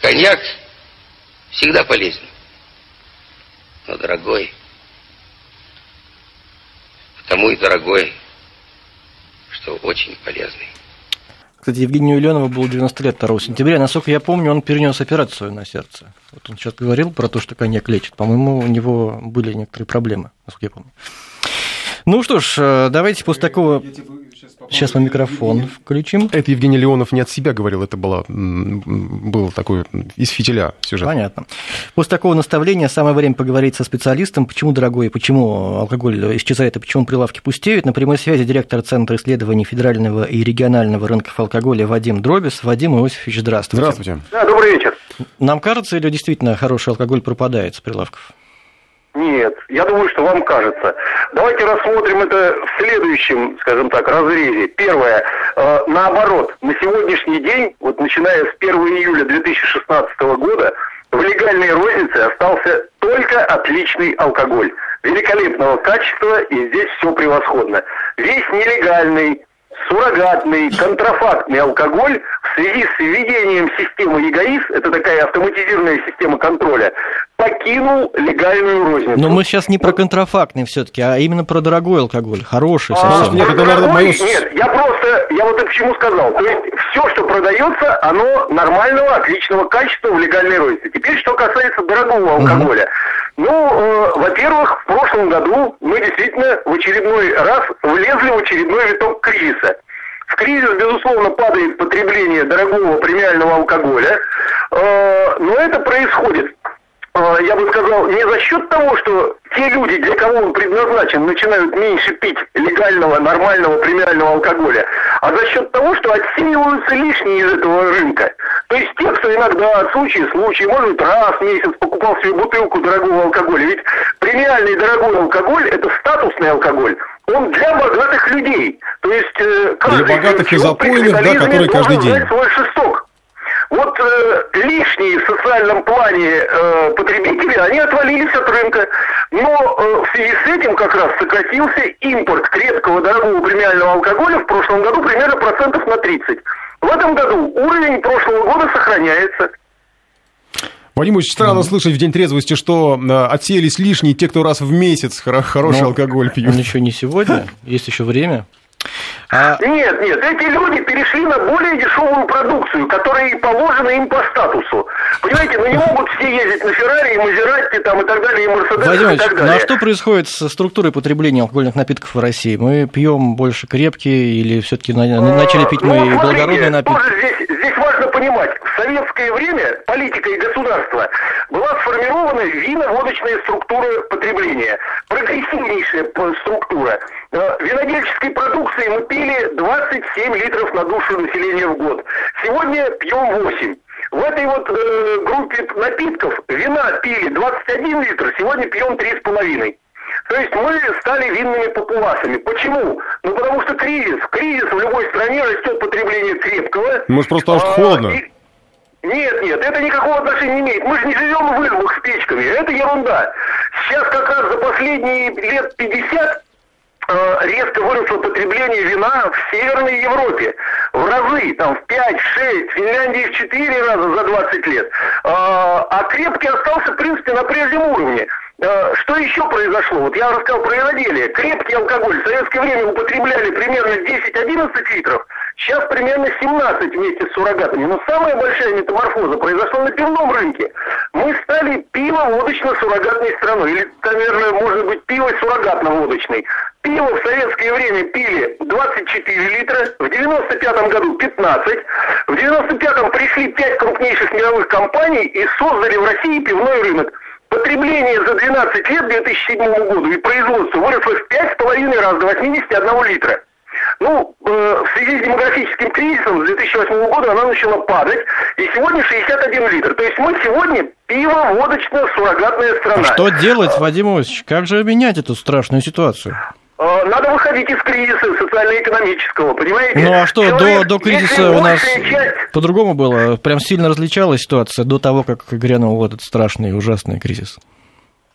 Коньяк всегда полезен. Но дорогой. Потому и дорогой, что очень полезный. Кстати, Евгению Леонову было 90 лет 2 сентября. Насколько я помню, он перенес операцию на сердце. Вот он сейчас говорил про то, что коньяк лечит. По-моему, у него были некоторые проблемы, насколько я помню. Ну что ж, э, давайте после такого... Сейчас мы микрофон включим. Это Евгений Леонов не от себя говорил, это было, был такой из фитиля сюжет. Понятно. После такого наставления самое время поговорить со специалистом, почему дорогой, почему алкоголь исчезает и почему прилавки пустеют. На прямой связи директор Центра исследований федерального и регионального рынков алкоголя Вадим Дробис. Вадим Иосифович, здравствуйте. Здравствуйте. Да, добрый вечер. Нам кажется, или действительно хороший алкоголь пропадает с прилавков? Нет, я думаю, что вам кажется. Давайте рассмотрим это в следующем, скажем так, разрезе. Первое. Э, наоборот, на сегодняшний день, вот начиная с 1 июля 2016 года, в легальной рознице остался только отличный алкоголь. Великолепного качества, и здесь все превосходно. Весь нелегальный, суррогатный, контрафактный алкоголь в связи с введением системы ЕГАИС, это такая автоматизированная система контроля, покинул легальную розницу. Но мы сейчас не про контрафактный все-таки, а именно про дорогой алкоголь, хороший А, совсем. Нет, это, наверное, с- Нет, я просто, я вот это к чему сказал. То есть все, что продается, оно нормального, отличного качества в легальной рознице. Теперь, что касается дорогого алкоголя. Ну, э, во-первых, в прошлом году мы действительно в очередной раз влезли в очередной виток кризиса. В кризис, безусловно, падает потребление дорогого премиального алкоголя, э, но это происходит я бы сказал, не за счет того, что те люди, для кого он предназначен, начинают меньше пить легального, нормального, премиального алкоголя, а за счет того, что отсеиваются лишние из этого рынка. То есть те, кто иногда от случая в случай, может быть, раз в месяц покупал себе бутылку дорогого алкоголя. Ведь премиальный дорогой алкоголь – это статусный алкоголь. Он для богатых людей. То есть э, каждый богатых и запойных, да, которые каждый день. свой шесток. Вот э, лишние в социальном плане э, потребители, они отвалились от рынка. Но э, в связи с этим как раз сократился импорт крепкого дорогого премиального алкоголя в прошлом году примерно процентов на 30. В этом году уровень прошлого года сохраняется. Вадим, очень странно слышать в День трезвости, что э, отсеялись лишние те, кто раз в месяц хоро- хороший Ну, алкоголь пьют. Он еще не сегодня, есть еще время. А... Нет, нет, эти люди перешли на более дешевую продукцию, которая и положена им по статусу. Понимаете, ну не могут все ездить на Феррари и Мазерати там и так далее, и Мерседес Владимир и так далее. ну а что происходит со структурой потребления алкогольных напитков в России? Мы пьем больше крепкие или все-таки начали пить Ну, мы смотрите, благородные напитки? Тоже здесь, здесь важно понимать, в советское время политика и государство была сформирована вино-водочная структура потребления, прогрессивнейшая структура. Э, Винодельческой продукции мы пили 27 литров на душу населения в год. Сегодня пьем 8. В этой вот э, группе напитков вина пили 21 литр, сегодня пьем 3,5. То есть мы стали винными папуасами. Почему? Ну потому что кризис. Кризис в любой стране растет потребление крепкого. Может, просто что А, холодно? и- Нет, нет, это никакого отношения не имеет. Мы же не живем в избах с печками. Это ерунда. Сейчас как раз за последние лет 50 э, резко выросло потребление вина в Северной Европе. В разы, там в 5, 6, в Финляндии в 4 раза за 20 лет. А, а крепкий остался, в принципе, на прежнем уровне. Э, Что еще произошло? Вот я рассказал про виноделие. Крепкий алкоголь в советское время употребляли примерно 10-11 литров. Сейчас примерно 17 вместе с суррогатами. Но самая большая метаморфоза произошла на пивном рынке. Мы стали пиво-водочно-суррогатной страной. Или, наверное, может быть, пиво суррогатно-водочной. Пиво в советское время пили 24 литра, в 95 году 15. В 95-м пришли 5 крупнейших мировых компаний и создали в России пивной рынок. Потребление за 12 лет к 2007 году и производство выросло в 5,5 раз до 81 литра. Ну, э, в связи с демографическим кризисом с 2008 года она начала падать, и сегодня 61 литр. То есть мы сегодня пиво-водочно-суррогатная страна. А что делать, Вадим Иосифович? Как же менять эту страшную ситуацию? Э, Надо выходить из кризиса социально-экономического, понимаете? Ну а что, Человек, до, до кризиса у нас часть- по-другому было? Прям сильно различалась ситуация до того, как грянул вот этот страшный и ужасный кризис?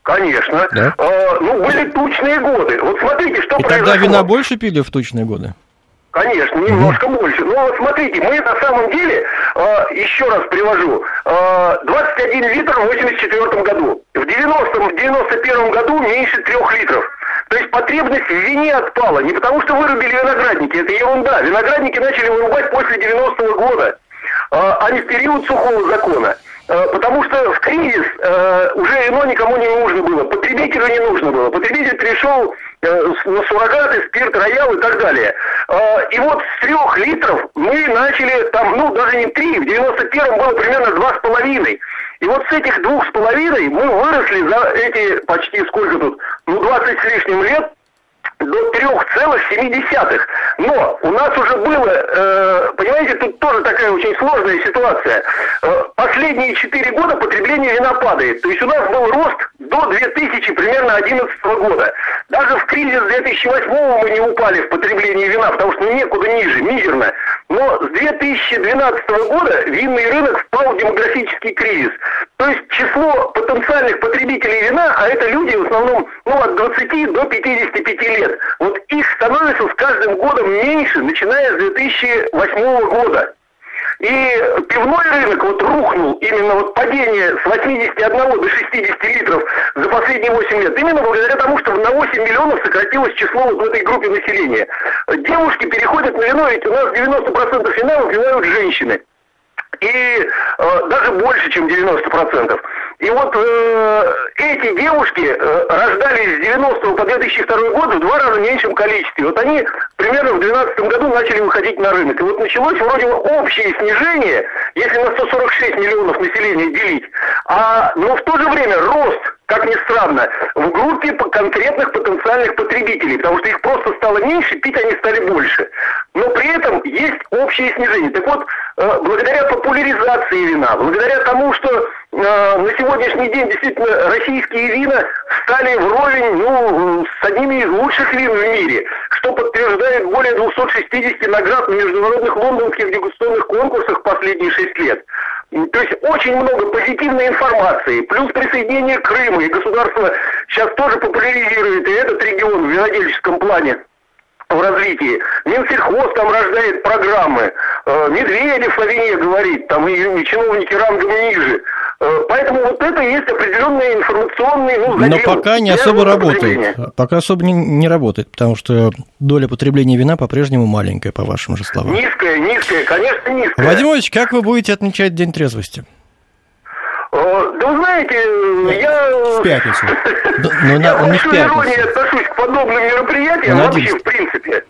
Конечно. Да? Э, ну, были тучные годы. Вот смотрите, что И произошло. тогда вина больше пили в тучные годы? Конечно, немножко больше. Но вот смотрите, мы на самом деле, э, еще раз привожу, э, 21 литр в 84 году. В 90-м, в 91 году меньше 3 литров. То есть потребность в вине отпала. Не потому что вырубили виноградники, это ерунда. Виноградники начали вырубать после 90-го года, э, а не в период сухого закона. Э, Потому что в кризис э, уже вино никому не нужно было, потребителю не нужно было. Потребитель пришел э, на суррогаты, спирт, роял и так далее. И вот с трех литров мы начали, там, ну, даже не три, в 91-м было примерно два с половиной. И вот с этих двух с половиной мы выросли за эти почти сколько тут, ну, 20 с лишним лет, до 3,7. Но у нас уже было, э, понимаете, тут тоже такая очень сложная ситуация. Э, последние 4 года потребление вина падает. То есть у нас был рост до 2000 примерно 11 года. Даже в кризис 2008 мы не упали в потреблении вина, потому что ну, некуда ниже, мизерно. Но с 2012 года винный рынок впал в демографический кризис. То есть число потенциальных потребителей вина, а это люди в основном ну, от 20 до 55 лет, вот их становится с каждым годом меньше, начиная с 2008 года. И пивной рынок вот рухнул, именно вот падение с 81 до 60 литров за последние 8 лет, именно благодаря тому, что на 8 миллионов сократилось число вот в этой группе населения. Девушки переходят на вино, ведь у нас 90% вина выпивают женщины. И э, даже больше, чем 90%. И вот э, эти девушки э, рождались с 90 по 2002 год в два раза меньшем количестве. Вот они примерно в 2012 году начали выходить на рынок. И вот началось вроде бы общее снижение, если на 146 миллионов населения делить. А, но в то же время рост как ни странно, в группе конкретных потенциальных потребителей, потому что их просто стало меньше, пить они стали больше. Но при этом есть общее снижение. Так вот, благодаря популяризации вина, благодаря тому, что э, на сегодняшний день действительно российские вина стали вровень ну, с одними из лучших вин в мире, что подтверждает более 260 наград на международных лондонских дегустационных конкурсах последние 6 лет. То есть очень много позитивной информации, плюс присоединение Крыма, и государство сейчас тоже популяризирует и этот регион в винодельческом плане в развитии. Минсельхоз там рождает программы. Э, Медведев о вине говорит, там и, и чиновники рангом ниже. Э, Поэтому вот это есть определенный информационный ну, Но пока не особо работает. Пока особо не, не работает, потому что доля потребления вина по-прежнему маленькая, по вашим же словам. Низкая, низкая, конечно, низкая. Вадим Ильич, как вы будете отмечать День трезвости? Вы знаете, я... В пятницу. Ну, Я на- не в пятницу. отношусь к подобным мероприятиям На вообще, 11. в принципе.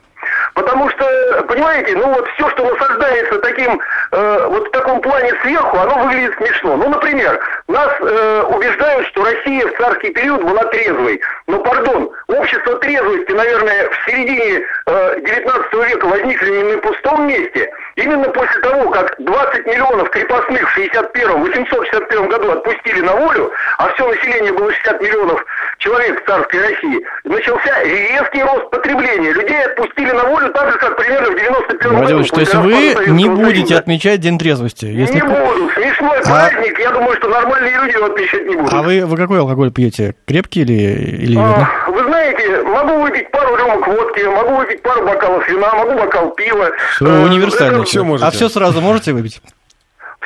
Потому что, понимаете, ну вот все, что насаждается таким, э, вот в таком плане сверху, оно выглядит смешно. Ну, например, нас э, убеждают, что Россия в царский период была трезвой. Но, пардон, общество трезвости, наверное, в середине э, 19 века возникли не на пустом месте. Именно после того, как 20 миллионов крепостных в 61 861 году отпустили на волю, а все население было 60 миллионов человек в царской России, начался резкий рост потребления. Людей отпустили на волю так же, как примерно в 91 Вадим году. То есть вы не будете Союза. отмечать День трезвости? Если... Не буду. Смешной А- праздник. Я думаю, что нормальные люди его отмечать не будут. А вы, вы какой алкоголь пьете? Крепкий или, или А, знаете, могу выпить пару рюмок водки, могу выпить пару бокалов вина, могу бокал пива. Всё Э, универсально. это- всё. А все сразу можете выпить?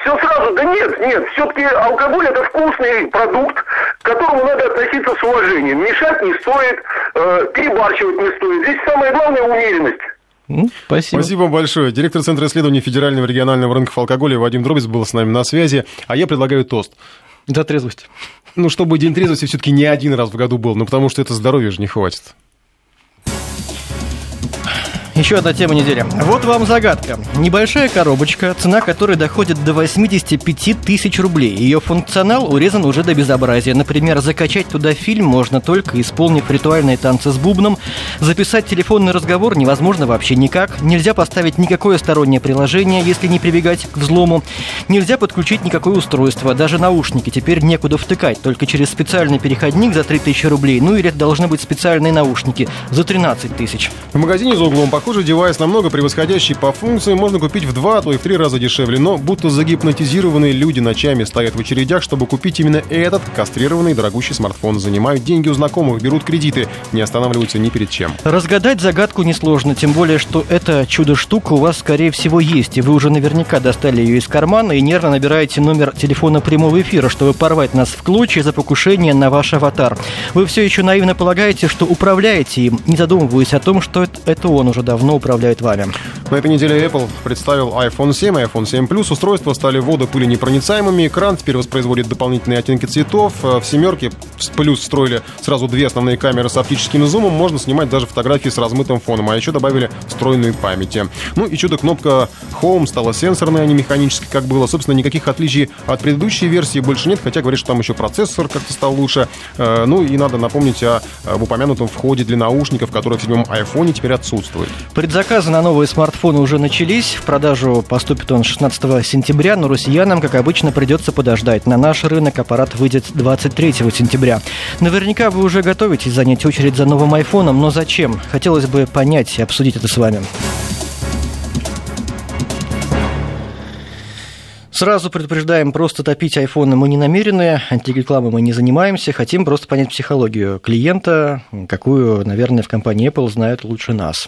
Все сразу? Да нет, нет. Все-таки алкоголь это вкусный продукт, к которому надо относиться с уважением. Мешать не стоит, э, перебарщивать не стоит. Здесь самое главное умеренность. Ну, спасибо. Спасибо большое. Директор Центра исследований Федерального регионального рынков алкоголя Вадим Дробец был с нами на связи. А я предлагаю тост. За трезвость. Ну, чтобы День трезвости все-таки не один раз в году был, ну, потому что это здоровья же не хватит. Еще одна тема недели. Вот вам загадка. Небольшая коробочка, цена которой доходит до 85 тысяч рублей. Ее функционал урезан уже до безобразия. Например, закачать туда фильм можно только исполнив ритуальные танцы с бубном. Записать телефонный разговор невозможно вообще никак. Нельзя поставить никакое стороннее приложение, если не прибегать к взлому. Нельзя подключить никакое устройство, даже наушники теперь некуда втыкать, только через специальный переходник за 3000 рублей. Ну или это должны быть специальные наушники за 13 тысяч. В магазине за углом похожий девайс, намного превосходящий по функции, можно купить в два, а то и в три раза дешевле, но будто загипнотизированные люди ночами стоят в очередях, чтобы купить именно этот кастрированный дорогущий смартфон. Занимают деньги у знакомых, берут кредиты, не останавливаются ни перед чем. Разгадать загадку несложно, тем более, что эта чудо-штука у вас, скорее всего, есть, и вы уже наверняка достали ее из кармана и нервно набираете номер телефона прямого эфира, чтобы порвать нас в клочья за покушение на ваш аватар. Вы все еще наивно полагаете, что управляете им, не задумываясь о том, что это, он уже давно управляет вами. На этой неделе Apple представил iPhone 7 и iPhone 7 Plus. Устройства стали водопыленепроницаемыми. Экран теперь воспроизводит дополнительные оттенки цветов. Э, В семерке с плюс встроили сразу две основные камеры с оптическим зумом. Можно снимать даже фотографии с размытым фоном. А еще добавили встроенную память. Ну и чудо-кнопка Home стала сенсорной, а не механической, как было. Собственно, никаких отличий от предыдущей версии больше нет. Хотя говорят, что там еще процессор как-то стал лучше. Э, Ну и надо напомнить о об упомянутом входе для наушников, который в седьмом iPhone теперь отсутствует. Предзаказы на новые смартфоны уже начались. В продажу поступит он 16 сентября, но россиянам, как обычно, придется подождать. На наш рынок аппарат выйдет 23 сентября. Наверняка вы уже готовитесь занять очередь за новым айфоном, но зачем? Хотелось бы понять и обсудить это с вами. Сразу предупреждаем, просто топить айфоны мы не намерены, антирекламой мы не занимаемся, хотим просто понять психологию клиента, какую, наверное, в компании Apple знают лучше нас.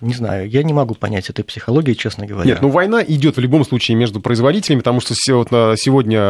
Не знаю, я не могу понять этой психологии, честно говоря. Нет, ну война идет в любом случае между производителями, потому что вот на- сегодня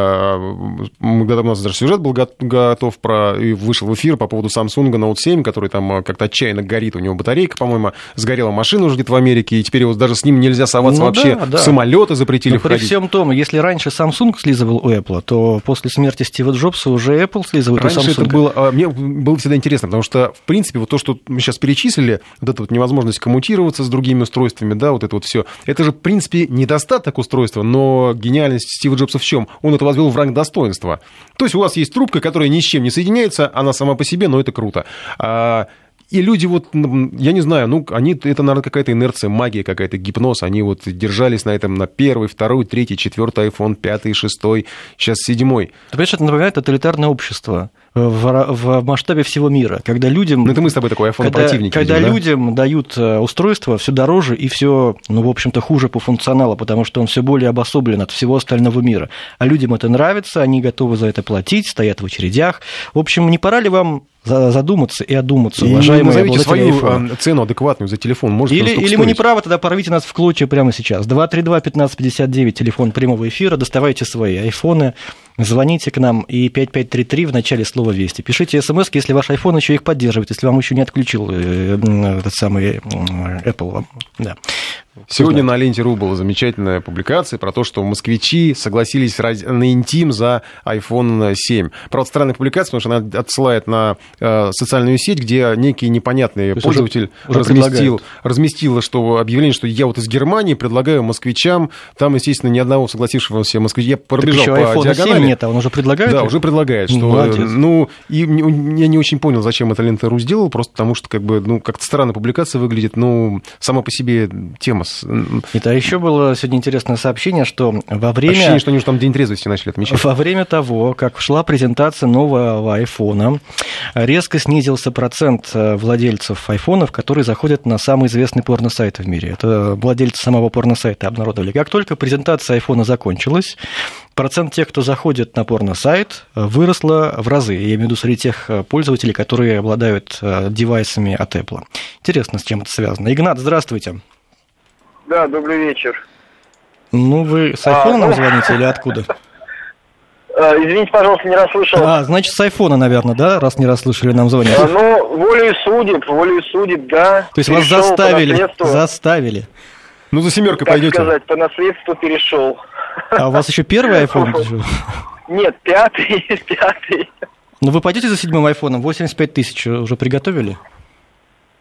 мы, когда у нас даже сюжет был го- готов про и вышел в эфир по поводу Samsung Note 7, который там э, как-то отчаянно горит, у него батарейка, по-моему, сгорела машина уже где-то в Америке, и теперь его даже с ним нельзя соваться Ну вообще. да, да. Самолеты запретили Но при входить. всем том, если раньше Samsung слизывал у Apple, то после смерти Стива Джобса уже Apple слизывает Раньше у Samsung. это было, а, мне было всегда интересно, потому что, в принципе, вот то, что мы сейчас перечислили, вот эта вот невозможность коммутироваться с другими устройствами, да, вот это вот все, это же, в принципе, недостаток устройства, но гениальность Стива Джобса в чем? Он это возвел в ранг достоинства. То есть у вас есть трубка, которая ни с чем не соединяется, она сама по себе, но это круто. А, и люди вот, я не знаю, ну, они, это, наверное, какая-то инерция, магия какая-то, гипноз. Они вот держались на этом, на первый, второй, третий, четвертый iPhone, пятый, шестой, сейчас седьмой. Ты понимаешь, это напоминает тоталитарное общество. В, в масштабе всего мира, когда людям... Ну, это мы с тобой такой iPhone противники. Когда видимо, людям да? дают э, устройство все дороже и все, ну, в общем-то, хуже по функционалу, потому что он все более обособлен от всего остального мира. А людям это нравится, они готовы за это платить, стоят в очередях. В общем, не пора ли вам задуматься и одуматься, и уважаемые назовите свою iPhone. цену адекватную за телефон. Может, или или мы не правы, тогда порвите нас в клочья прямо сейчас. 232-1559, телефон прямого эфира, доставайте свои айфоны, звоните к нам и 5533 в начале слова «Вести». Пишите смс, если ваш iPhone еще их поддерживает, если вам еще не отключил э, этот самый Apple. Да. Сегодня на ленте.ру была замечательная публикация про то, что москвичи согласились на интим за iPhone 7. Правда, странная публикация, потому что она отсылает на э, социальную сеть, где некий непонятный пользователь уже, уже разместил, разместил что объявление, что я вот из Германии предлагаю москвичам, там, естественно, ни одного согласившегося москвича. Я пробежал по диагонали. 7 нет, а он уже предлагает? Да, уже предлагает. Что, Молодец. Ну, и я не очень понял, зачем это лента.ру сделал, просто потому что, как бы, ну, как-то странно публикация выглядит, ну, сама по себе тема это еще было сегодня интересное сообщение, что во время... Ощущение, что они уже там День трезвости начали отмечать. Во время того, как шла презентация нового айфона, резко снизился процент э, владельцев айфонов, которые заходят на самый известный порно-сайт в мире. Это владельцы самого порно-сайта обнародовали. Как только презентация айфона закончилась, процент тех, кто заходит на порно-сайт, выросла в разы. Я имею в виду среди тех э, пользователей, которые обладают э, девайсами от Apple. Интересно, с чем это связано. Игнат, здравствуйте. Да, добрый вечер. Ну, вы с айфона а, ну... звоните или откуда? А, извините, пожалуйста, не расслышал. А, значит, с айфона, наверное, да, раз не расслышали, нам звонить? А, ну, волею судеб, волею судеб, да. То есть вас заставили, заставили. Ну, за семеркой как пойдете. сказать, по наследству перешел. А у вас еще первый iPhone? Нет, пятый, пятый. Ну, вы пойдете за седьмым айфоном? 85 тысяч уже приготовили?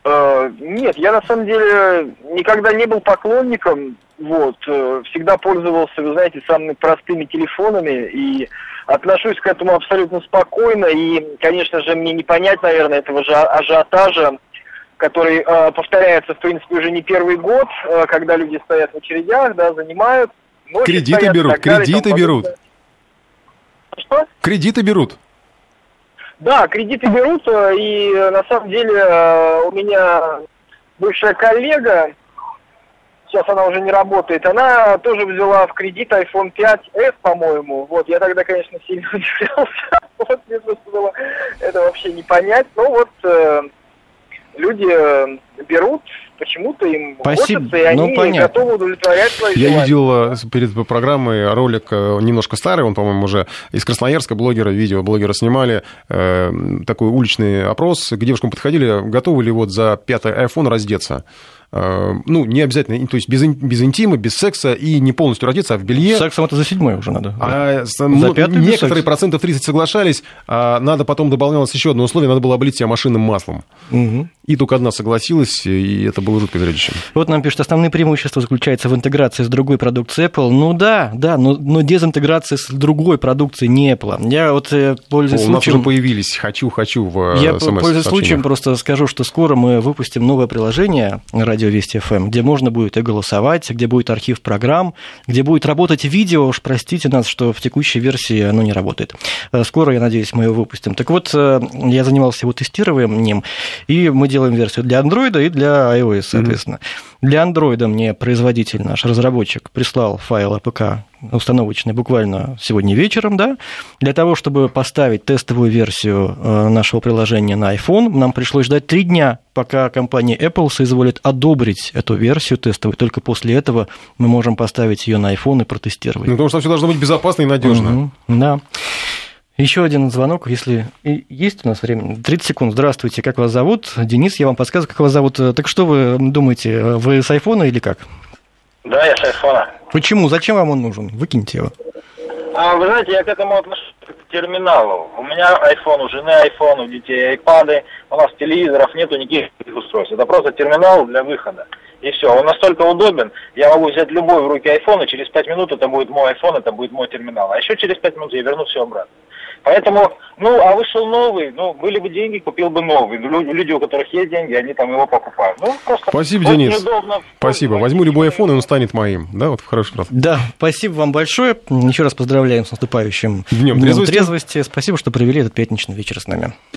Э, нет, я на самом деле никогда не был поклонником, вот, э, всегда пользовался, вы знаете, самыми простыми телефонами и отношусь к этому абсолютно спокойно и, конечно же, мне не понять, наверное, этого же ажиотажа, который э, повторяется, в принципе, уже не первый год, э, когда люди стоят в очередях, да, занимают. Кредиты стоят, берут, кредиты берут. Что? Кредиты берут. Да, кредиты берут, э, и э, на самом деле э, у меня бывшая коллега, сейчас она уже не работает, она тоже взяла в кредит iPhone 5s, по-моему. Вот, я тогда, конечно, сильно удивлялся. Вот, мне просто было это вообще не понять. Ну вот, люди берут, почему-то им Спасибо. хочется, и ну, они понятно. готовы удовлетворять свои Я желания. видел э, перед программой ролик э, немножко старый, он, по-моему, уже из Красноярска, блогера, видео блогера снимали, э, такой уличный опрос, к девушкам подходили, готовы ли вот за пятый iPhone раздеться. Э, ну, не обязательно, то есть без, без интима, без секса и не полностью родиться, а в белье. Сексом это за седьмой уже надо. А, да. ну, некоторые процентов 30 соглашались, а надо потом добавлялось еще одно условие, надо было облить себя машинным маслом. Угу. И только одна согласилась, и это было жутко зрелище. Вот нам пишут, основные преимущества заключаются в интеграции с другой продукцией Apple. Ну да, да, но, но дезинтеграция с другой продукцией не Apple. Я вот э, пользуюсь О, случаем... У нас уже появились «хочу, хочу» в Я пользуюсь случаем, просто скажу, что скоро мы выпустим новое приложение «Радио Вести ФМ», где можно будет и голосовать, где будет архив программ, где будет работать видео. Уж простите нас, что в текущей версии оно не работает. Э, скоро, я надеюсь, мы его выпустим. Так вот, э, я занимался его тестированием, и мы делаем делаем версию для Android и для iOS, соответственно. Mm-hmm. Для Android мне производитель, наш разработчик, прислал файл APK установочный буквально сегодня вечером, да, для того, чтобы поставить тестовую версию э, нашего приложения на iPhone, нам пришлось ждать три дня, пока компания Apple соизволит одобрить эту версию тестовую. Только после этого мы можем поставить ее на iPhone и протестировать. Ну, потому что все должно быть безопасно и надежно. Угу, да. Еще один звонок, если есть у нас время. 30 секунд. Здравствуйте, как вас зовут? Денис, я вам подсказываю, как вас зовут. Так что вы думаете, вы с айфона или как? Да, я с айфона. Почему? Зачем вам он нужен? Выкиньте его. А, вы знаете, я к этому отношусь к терминалу. У меня iPhone, у жены iPhone, у детей iPad, у нас телевизоров нету никаких устройств. Это просто терминал для выхода. И все. Он настолько удобен, я могу взять любой в руки iPhone, и через 5 минут это будет мой iPhone, это будет мой терминал. А еще через 5 минут я верну все обратно. Поэтому, ну, а вышел новый, ну, были бы деньги, купил бы новый. Люди, люди, у которых есть деньги, они там его покупают. Ну, просто Спасибо, Денис. Спасибо. Возьму любой iPhone, и он станет моим. Да, вот в хороший раз. Да, спасибо вам большое. Еще раз поздравляем с наступающим Днем трезвости. трезвости. Спасибо, что провели этот пятничный вечер с нами.